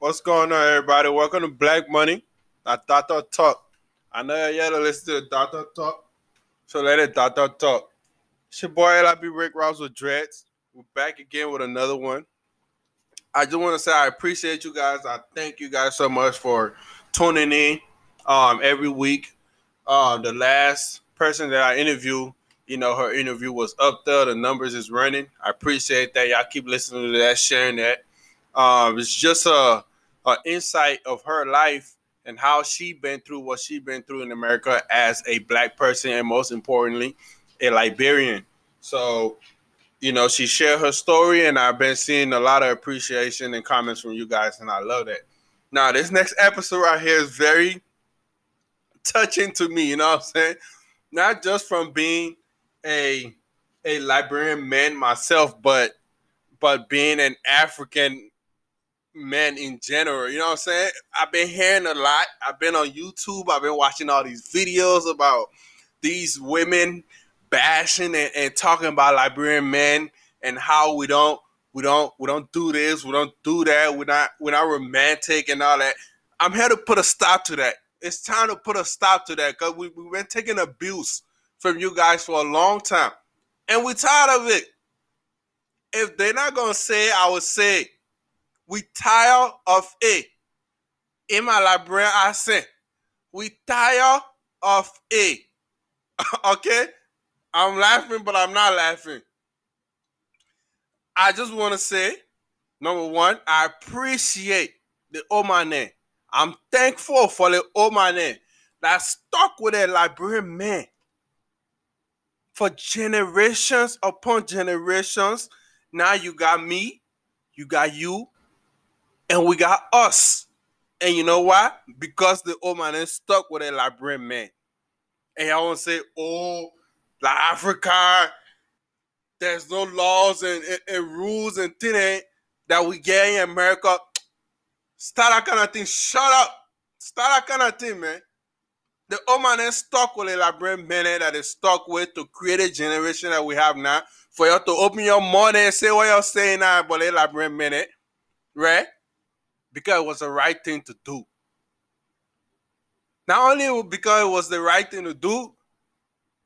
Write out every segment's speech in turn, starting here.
What's going on, everybody? Welcome to Black Money, a Data Talk. I know you to listen to Data Talk, so let it Data Talk. It's your boy LIB Rick Ross with Dreads. We're back again with another one. I just want to say I appreciate you guys. I thank you guys so much for tuning in um, every week. Um, the last person that I interviewed, you know, her interview was up there. The numbers is running. I appreciate that. Y'all keep listening to that, sharing that. Um, it's just a, a insight of her life and how she been through what she been through in America as a black person, and most importantly, a Liberian. So, you know, she shared her story, and I've been seeing a lot of appreciation and comments from you guys, and I love that. Now, this next episode right here is very touching to me. You know what I'm saying? Not just from being a a Liberian man myself, but but being an African man in general. You know what I'm saying? I've been hearing a lot. I've been on YouTube. I've been watching all these videos about these women bashing and, and talking about Liberian men and how we don't we don't we don't do this, we don't do that, we're not we're not romantic and all that. I'm here to put a stop to that. It's time to put a stop to that because we, we've been taking abuse from you guys for a long time. And we're tired of it. If they're not gonna say it, I would say it. We tire of it. In my Liberian accent. We tire of it. okay? I'm laughing, but I'm not laughing. I just want to say, number one, I appreciate the Omane. I'm thankful for the Omane that stuck with a Liberian man for generations upon generations. Now you got me, you got you, and we got us. And you know why? Because the Oman is stuck with a Liberian man. And I want to say, oh, like Africa, there's no laws and, and, and rules and things eh, that we get in America. Start that kind of thing. Shut up. Start that kind of thing, man. The Oman is stuck with a Liberian man eh, that is stuck with to create a generation that we have now. For you to open your mouth and say what you're saying now about a Liberian minute, eh, right? Because it was the right thing to do. Not only because it was the right thing to do,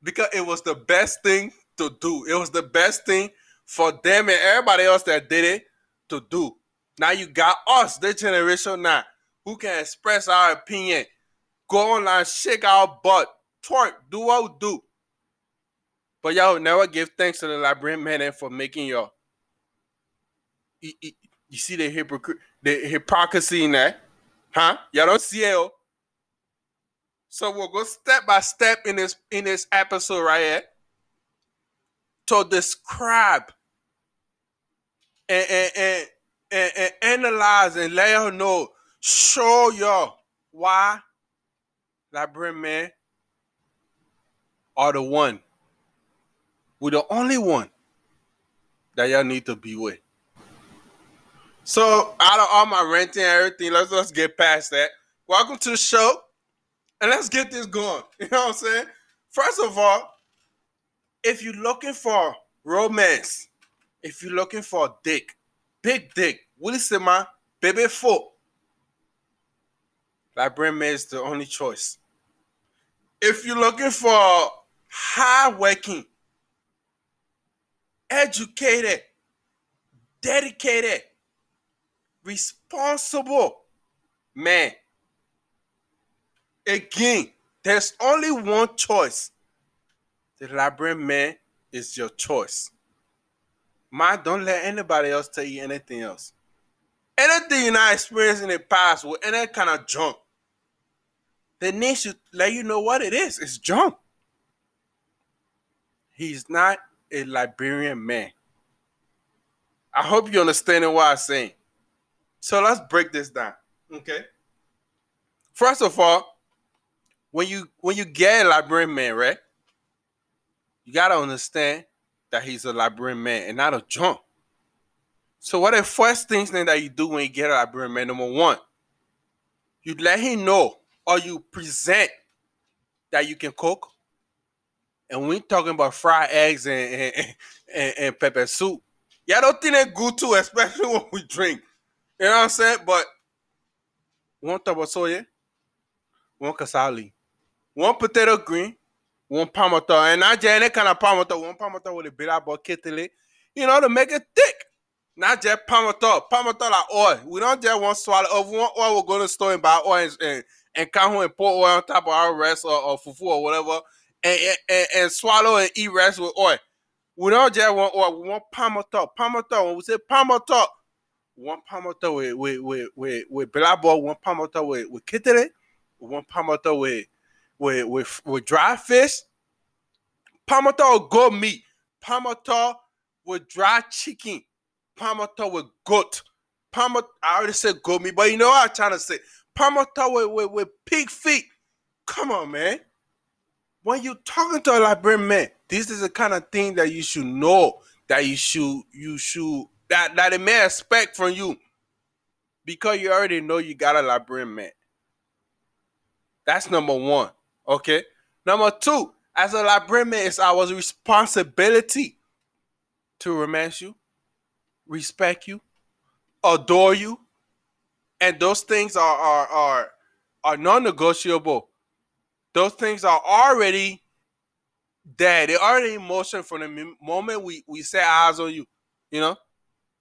because it was the best thing to do. It was the best thing for them and everybody else that did it to do. Now you got us, the generation now, who can express our opinion, go online, shake our butt, twerk, do what we do. But y'all never give thanks to the Liberian man for making your. You, you, you see the hypocr- the hypocrisy in that, huh? Y'all don't see it. Oh. So we'll go step by step in this in this episode right here to describe and and, and, and, and analyze and let her know, show y'all why Liberian men are the one. We're the only one that y'all need to be with. So out of all my renting and everything, let's let's get past that. Welcome to the show and let's get this going. You know what I'm saying? First of all, if you're looking for romance, if you're looking for a dick, big dick, Willie Sima, baby foot, man is the only choice. If you're looking for hard working, educated, dedicated, responsible man, Again, there's only one choice. The Liberian man is your choice. Man, don't let anybody else tell you anything else. Anything you not experienced in the past with any kind of junk, the should let you know what it is. It's junk. He's not a Liberian man. I hope you understand what I'm saying. So let's break this down. Okay. First of all, when you when you get a Liberian man, right? You gotta understand that he's a Liberian man and not a drunk. So what are the first things then that you do when you get a Liberian man? Number one, you let him know or you present that you can cook. And we talking about fried eggs and, and, and, and pepper soup. Y'all don't think they're good too, especially when we drink. You know what I'm saying? But one tabasoye, one kasali, one potato green, one pamato, and not just any kind of pamato, one pamato with a bit about kittle, you know, to make it thick. Not just pamato, pamato like oil. We don't just want swallow of one oil. We're going to store and buy oil and, and, and come home and pour oil on top of our rest or, or fufu or whatever, and, and, and swallow and eat rest with oil. We don't just want oil. We want pamato, pamato. When we say pamato, one pamato with with with with, with ball, one pamato with with kittle, one pamato with with with with dry fish. Pamato goat meat. Pamato with dry chicken. Pamato with goat. Pamato, I already said goat meat, but you know what I'm trying to say. Pamato with, with, with pig feet. Come on, man. When you talking to a Liberian man, this is the kind of thing that you should know that you should you should that that it may expect from you because you already know you got a Liberian man. That's number one. Okay. Number two, as a man, it's our responsibility to romance you, respect you, adore you, and those things are are are are non-negotiable. Those things are already there. They're already in motion from the moment we we set eyes on you. You know,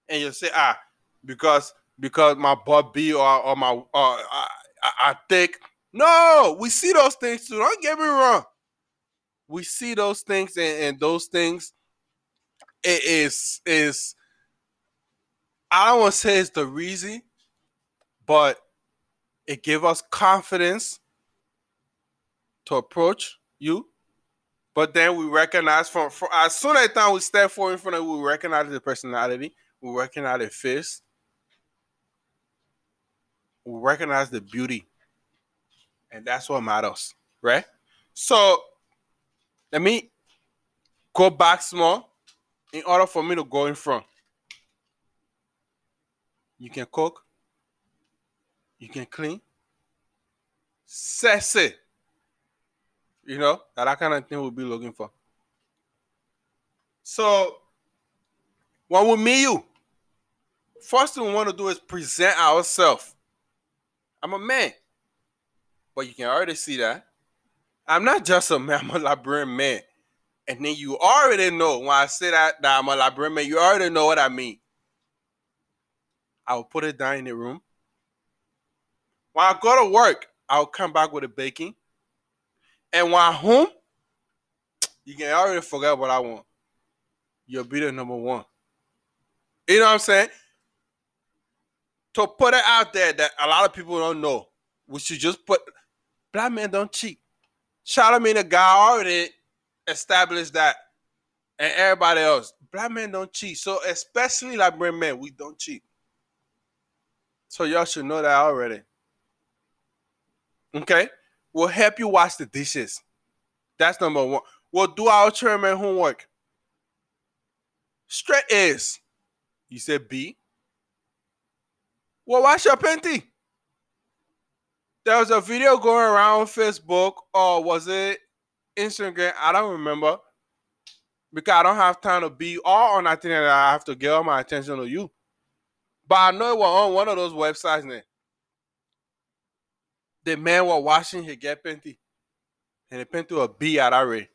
and you say ah because because my butt B or or my uh, I, I think no, we see those things too. Don't get me wrong. We see those things, and, and those things it is is I don't want to say it's the reason, but it give us confidence to approach you. But then we recognize from, from as soon as time we step forward in front of you, we recognize the personality, we recognize the face, we recognize the beauty. And that's what matters, right? So let me go back small in order for me to go in front. You can cook, you can clean, sexy. You know, that, that kind of thing we'll be looking for. So when we meet you, first thing we want to do is present ourselves. I'm a man. But you can already see that. I'm not just a man, I'm a Liberian man. And then you already know when I say that, that I'm a Liberian man, you already know what I mean. I'll put it down in the room. When I go to work, I'll come back with a baking. And when I'm home, you can already forget what I want. You'll be the number one. You know what I'm saying? To put it out there that a lot of people don't know, we should just put black men don't cheat. Charlamagne tha God already established that, and everybody else, black men don't cheat. So especially like black men, we don't cheat. So y'all should know that already. Okay? We'll help you wash the dishes. That's number one. We'll do our chairman homework. Straight A's. You said B. Well, wash your panty. There was a video going around Facebook, or was it Instagram? I don't remember. Because I don't have time to be all on that thing that I have to get all my attention to you. But I know it was on one of those websites now. The man was washing his get panty. And he painted a B out already.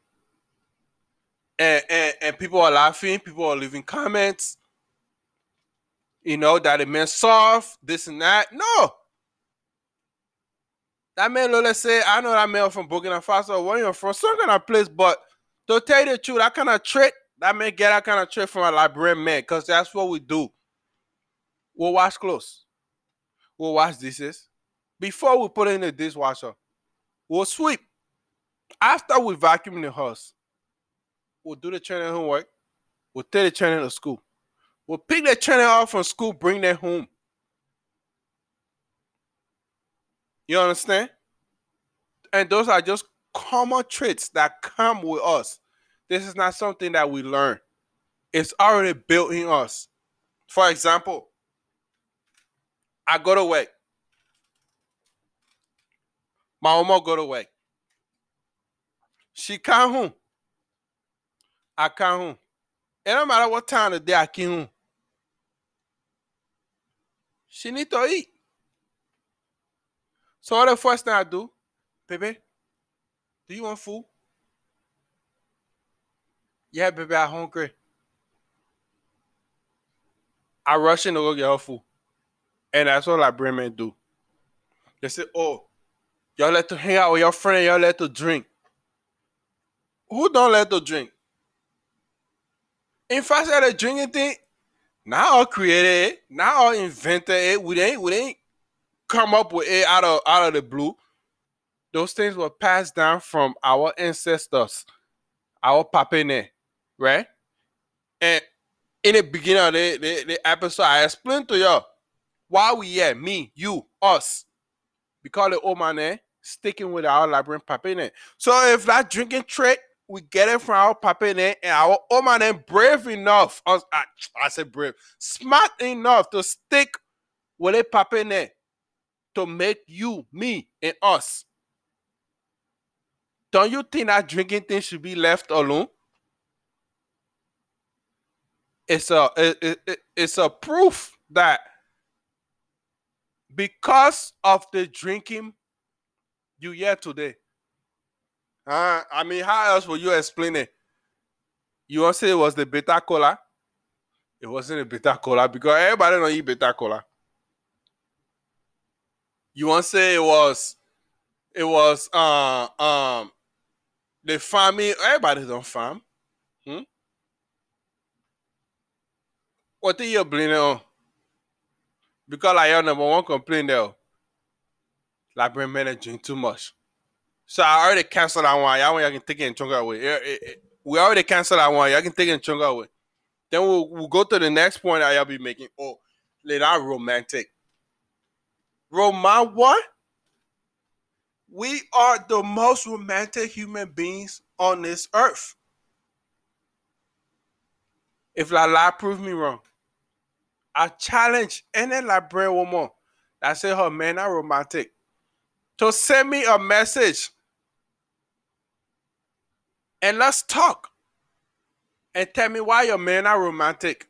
And, and and people are laughing, people are leaving comments, you know, that it man soft, this and that. No. That man, let's say, I know that man from Burkina Faso, where you're from, some kind of place, but to tell you the truth, that kind of trick, that man get that kind of trick from a Liberian man, because that's what we do. We'll wash clothes. We'll wash dishes. Before we put in the dishwasher, we'll sweep. After we vacuum the house, we'll do the training homework. We'll take the training to school. We'll pick the training off from school, bring them home. You understand? And those are just common traits that come with us. This is not something that we learn. It's already built in us. For example, I go to work. My mama go to work. She come home. I come home. It don't matter what time of day I came home. She need to eat. So what the first thing I do, baby, do you want food? Yeah, baby, I'm hungry. I rush in to go get her food. And that's what like brain men do. They say, oh, y'all let to hang out with your friend, y'all let to drink. Who don't let to drink? In fact, the drinking thing, now I created it, now I invented it. We ain't we ain't come up with it out of out of the blue. Those things were passed down from our ancestors, our papene, right? And in the beginning of the, the, the episode, I explained to y'all why we here, me, you, us. Because the old man eh, sticking with our labyrinth papene. So if that drinking trick we get it from our papa and our old man brave enough. I, I said brave, smart enough to stick with a papa to make you, me, and us. Don't you think that drinking thing should be left alone? It's a it, it, it's a proof that because of the drinking you hear today, uh, I mean, how else would you explain it? You want to say it was the bitter cola? It wasn't a beta cola because everybody don't eat bitter cola. You want to say it was it was uh um the farming everybody don't farm. Hmm? What do you blame on? Because like your number one complaint there. Like bring men drink too much. So I already canceled that one. Y'all, y'all can take it and chunk away. We already canceled that one. Y'all can take it and chunk away. Then we'll, we'll go to the next point that y'all be making. Oh, let that romantic. Roman what? We are the most romantic human beings on this earth. If La La prove me wrong, I challenge any Liberian woman that say her men are romantic to send me a message and let's talk. And tell me why your men are romantic.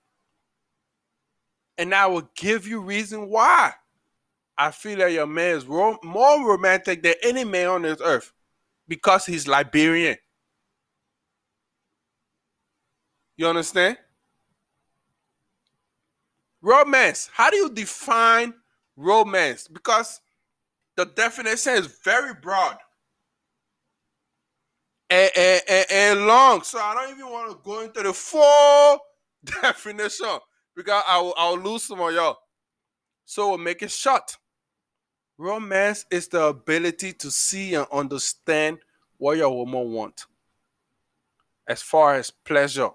And I will give you reason why I feel that your man is ro- more romantic than any man on this earth because he's Liberian. You understand? Romance. How do you define romance? Because the definition is very broad and, and, and, long. So I don't even want to go into the full definition because I will, I'll lose some of y'all. So we'll make it short. Romance is the ability to see and understand what your woman wants as far as pleasure.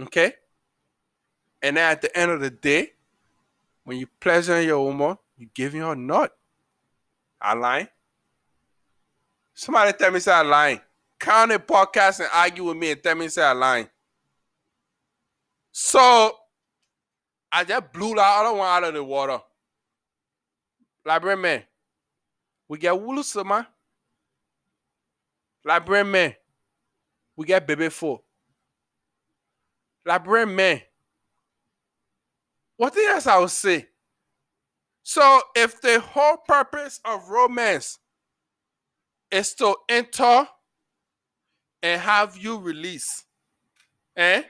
Okay? And then at the end of the day, when you pleasure your woman, you give her a nut. I lie. Somebody tell me say I lying. Count a podcast and argue with me and tell me say I lying. So I just blew that other one out of the water. Liberian man. We get Wulu Sama. Liberian man. We get Baby Four. Liberian man. What else I would say? So if the whole purpose of romance is to enter and have you release. Eh?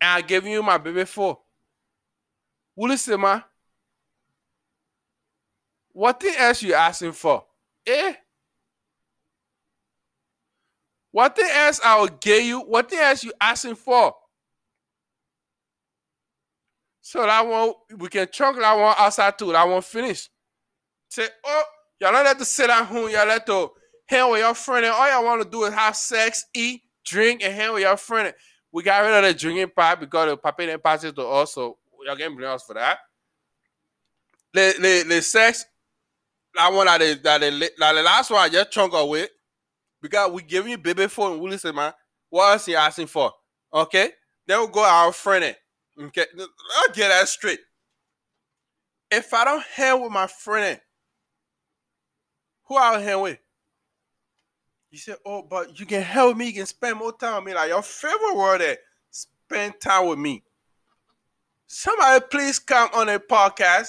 And I gave you my baby for. Will ma? What thing else you asking for? Eh? What thing else I will give you? What thing else you asking for? So that one we can chunk that one outside too. That one finish. Say, oh, Y'all don't have to sit at home. Y'all have to hang with your friend. And all y'all want to do is have sex, eat, drink, and hang with your friend. We got rid of the drinking part because the papa didn't pass it to us. So y'all can blame us for that. The, the, the sex, that one that the, that, the, that the last one I just chunk away because we giving you baby phone. We listen, man. What else you asking for? Okay? Then we go our friend. Okay? I'll get that straight. If I don't hang with my friend, who out here with? You said, oh, but you can help me. You can spend more time with me. Like your favorite word is spend time with me. Somebody please come on a podcast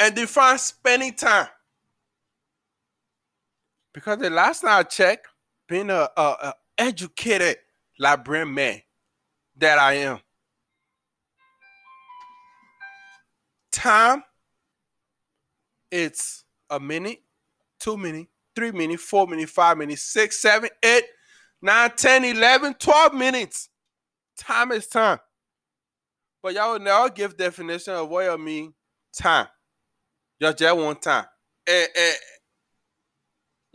and define spending time. Because the last time I checked, being a, a, a educated Liberian man that I am, time it's a minute, two minutes, three minutes, four minutes, five minutes, six, seven, eight, nine, 10, 11, 12 minutes. Time is time. But y'all will never give definition of what you mean time. Y'all just that one time. And, and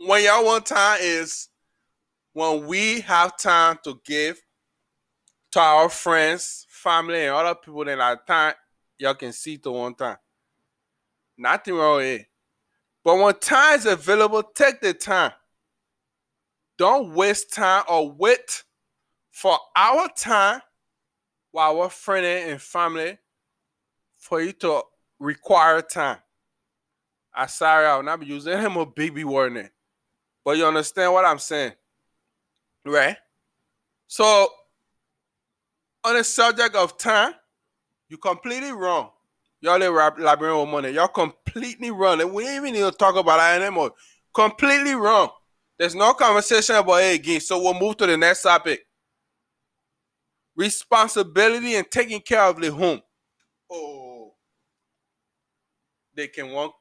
when y'all want time is when we have time to give to our friends, family, and other people in our time, y'all can see to one time. Nothing wrong with it. But when time is available, take the time. Don't waste time or wait for our time while our friend and family for you to require time. I sorry I'll not be using him a baby warning. But you understand what I'm saying? Right? So on the subject of time, you're completely wrong. Y'all Liberian with money. Y'all completely wrong. And we ain't even need to talk about that anymore. Completely wrong. There's no conversation about it again. So we'll move to the next topic. Responsibility and taking care of the home. Oh. They can want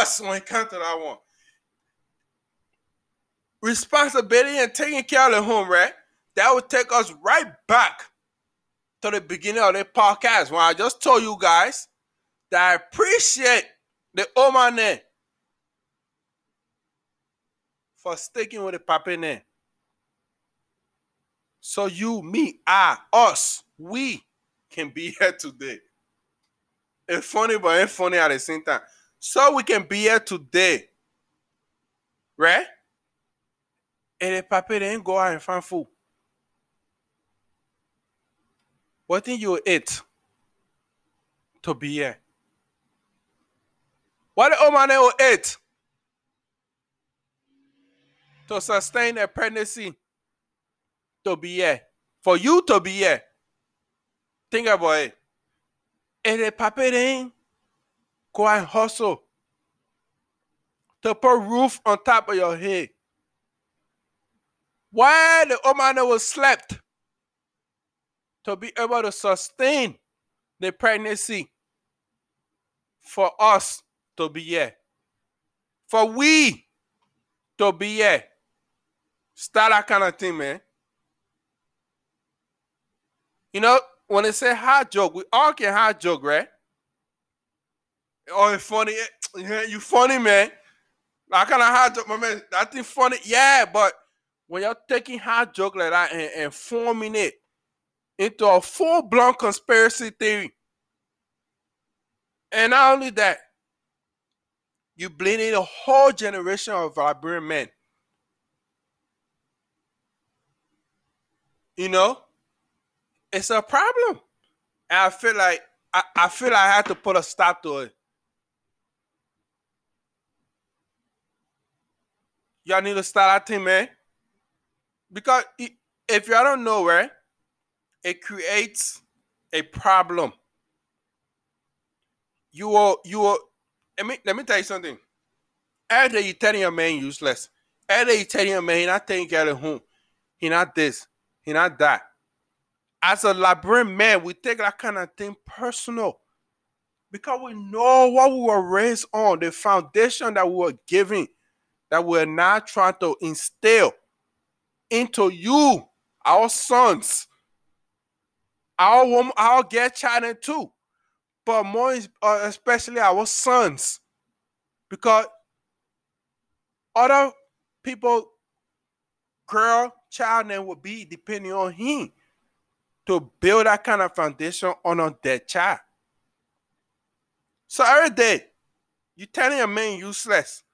us when it comes to that one. Responsibility and taking care of the home, right? That would take us right back to the beginning of the podcast when I just told you guys that I appreciate the Oman for sticking with the Papa name. So you, me, I, us, we can be here today. It's funny, but it's funny at the same time. So we can be here today. Right? And the didn't go out and find food. What did you eat to be here? What the woman will eat to sustain a pregnancy to be here? For you to be here. Think about it. The papa then go and hustle to put roof on top of your head. Why the woman was slept to be able to sustain the pregnancy for us to be here. For we to be here. Start that kind of thing, man. You know, when they say hard joke, we all can hard joke, right? Oh, it's funny. You funny, man. Like kind of hard joke, my man. That thing funny. Yeah, but when you're taking hard joke like that and, and forming it into a full-blown conspiracy theory. And not only that, you bleeding a whole generation of Liberian men. You know, it's a problem. And I feel like I, I feel like I have to put a stop to it. Y'all need to start that thing, man. Because if y'all don't know, right, it creates a problem. You will, you will. Let me let me tell you something. As telling your man useless. As telling your man he not taking care of. He not this. He not that. As a Liberian man, we take that kind of thing personal because we know what we were raised on, the foundation that we were given, that we're not trying to instill into you, our sons, our woman, our get China too, but more uh, especially our sons, because other people, girl, child, name will be depending on him to build that kind of foundation on a dead child. So every day, you telling a man useless.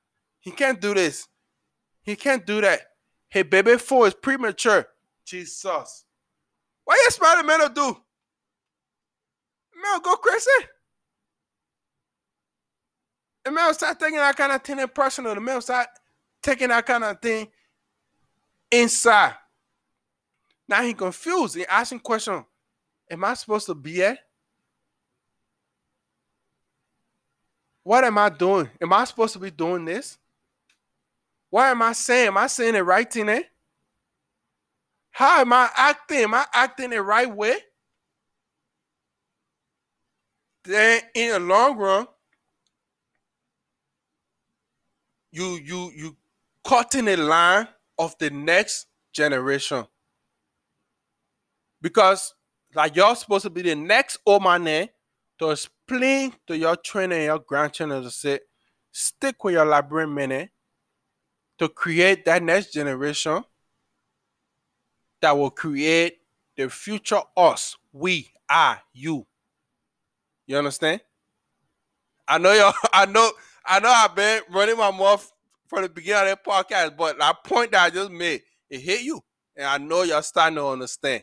He can't do this. He can't do that. Hey, baby four is premature. Jesus. What you expect the man to do? Man go crazy. The man start taking that kind of thing in personal. The man start taking that kind of thing inside. Now he confused. He asking question. Am I supposed to be here? what am I doing? Am I supposed to be doing this? What am I saying? Am I saying it right? Eh? How am I acting? Am I acting the right way? Then in the long run, you you you cutting the line of the next generation. Because like you're supposed to be the next old to explain to your trainer and your grandchildren to say, stick with your labyrinth minute to create that next generation that will create the future us, we, I, you. You understand? I know y'all, I know, I know I've been running my mouth from the beginning of that podcast, but that point that I just made, it hit you. And I know y'all starting to understand.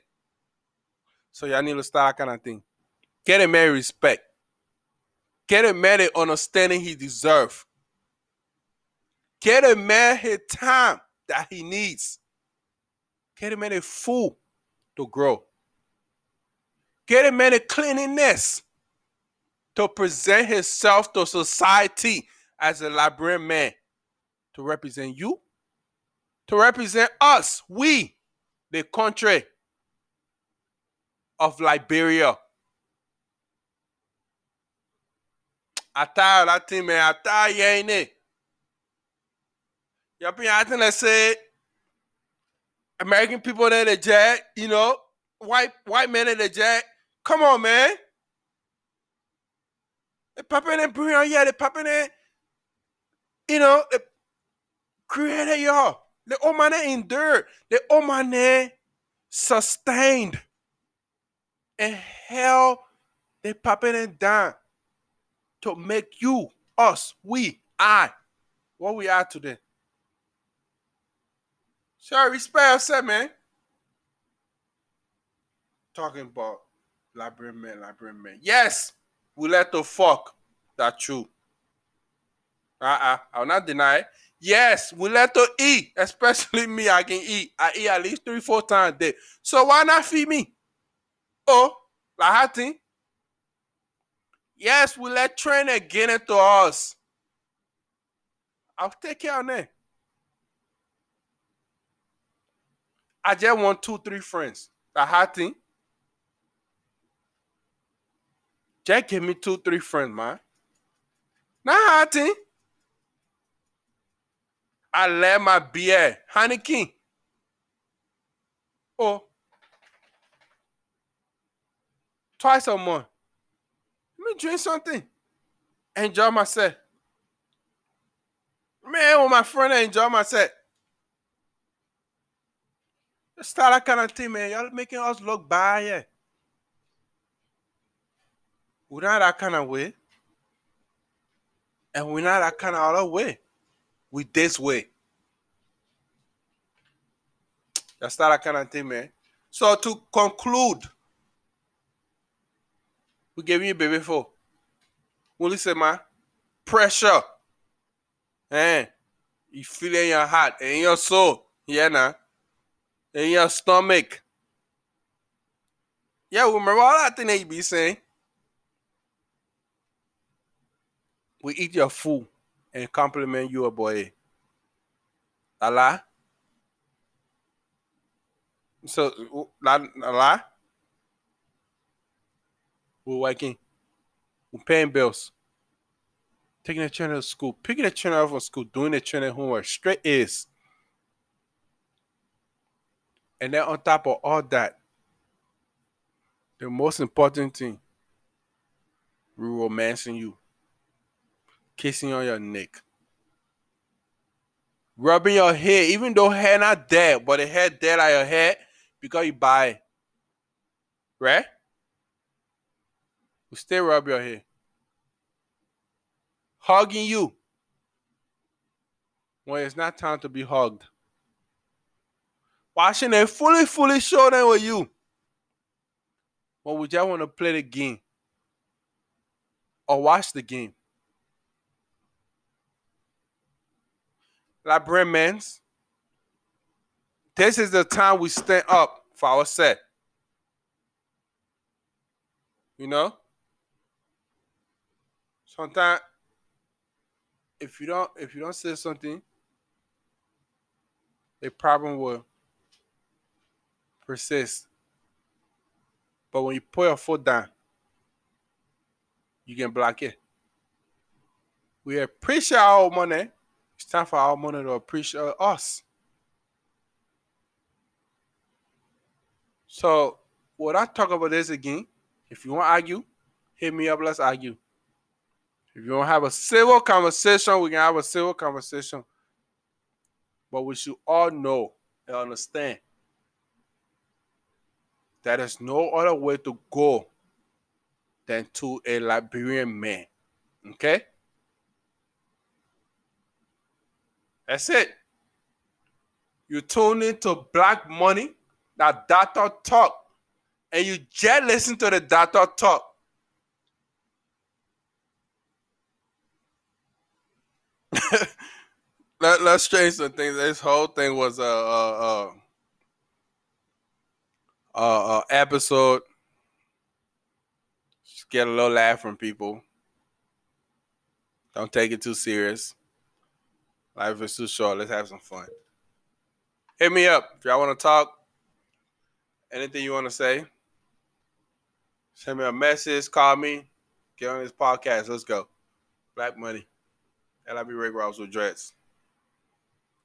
So y'all need to start kind of thing. Get a man respect. Get a man the understanding he deserves. Get a man his time that he needs. Get a man a fool to grow. Get a man a cleanliness to present himself to society as a Liberian man to represent you, to represent us, we, the country of Liberia. I tired that thing, man. I tired, yeah, ain't it? Y'all been acting like say American people in the jet, you know, white white men in the jet. Come on, man. They popping in brilliant, yeah, they popping in, you know, they created y'all. The old man endured. The old man sustained. And hell, they popping it down to make you, us, we, I, what we are today. Sure, respect yourself, man. Talking about library man, library man. Yes, we let the fuck that true. Uh-uh. I'll not deny it. Yes, we let to eat, especially me. I can eat. I eat at least three, four times a day. So why not feed me? Oh, lahati. Yes, we let trainer get into us. I'll take care of that. I just want two, three friends. Lahati. Just give me two, three friends, man. Nah, Hati. I let my beer. honey king. Oh. Twice a month. Let me drink something. Enjoy myself. Man, with my friend, I enjoy myself. Start that kind of thing, man. Y'all making us look bad, yeah. We're not that kind of way. And we're not that kind of other way. We this way. That's not that kind of thing, man. So to conclude, we gave you a baby for. What say, man? Pressure. Eh? You feel in your heart, in your soul. Yeah, nah. In your stomach. Yeah, remember all that thing that you be saying. We eat your food and compliment you, a boy. Allah. So, Allah. We're working. We're paying bills. Taking the children to school. Picking the children up from school. Doing the children homework. Straight is. And then on top of all that, the most important thing, we're romancing you kissing on your neck, rubbing your hair, even though hair not dead, but the hair dead on your head because you buy Right? We still rub your hair. Hugging you when it's not time to be hugged. Watching a fully, fully show them with you. When we just want to play the game or watch the game. Liberians, this is the time we stand up for our set. You know? Sometimes if you don't if you don't say something, the problem will persist. But when you put your foot down, you can block it. We appreciate our money. It's time for our money to appreciate uh, us. So, would I talk about this again? If you want to argue, hit me up. Let's argue. If you want to have a civil conversation, we can have a civil conversation. But we should all know and understand that there's no other way to go than to a Liberian man. Okay? That's it. You tune into Black Money, that data Talk, and you just listen to the data Talk. Let, us change some things. This whole thing was a, a, a, a, episode. Just get a little laugh from people. Don't take it too serious. Life is too short. Let's have some fun. Hit me up if y'all want to talk. Anything you want to say? Send me a message. Call me. Get on this podcast. Let's go. Black money. LIB Rick Ross with Dreads.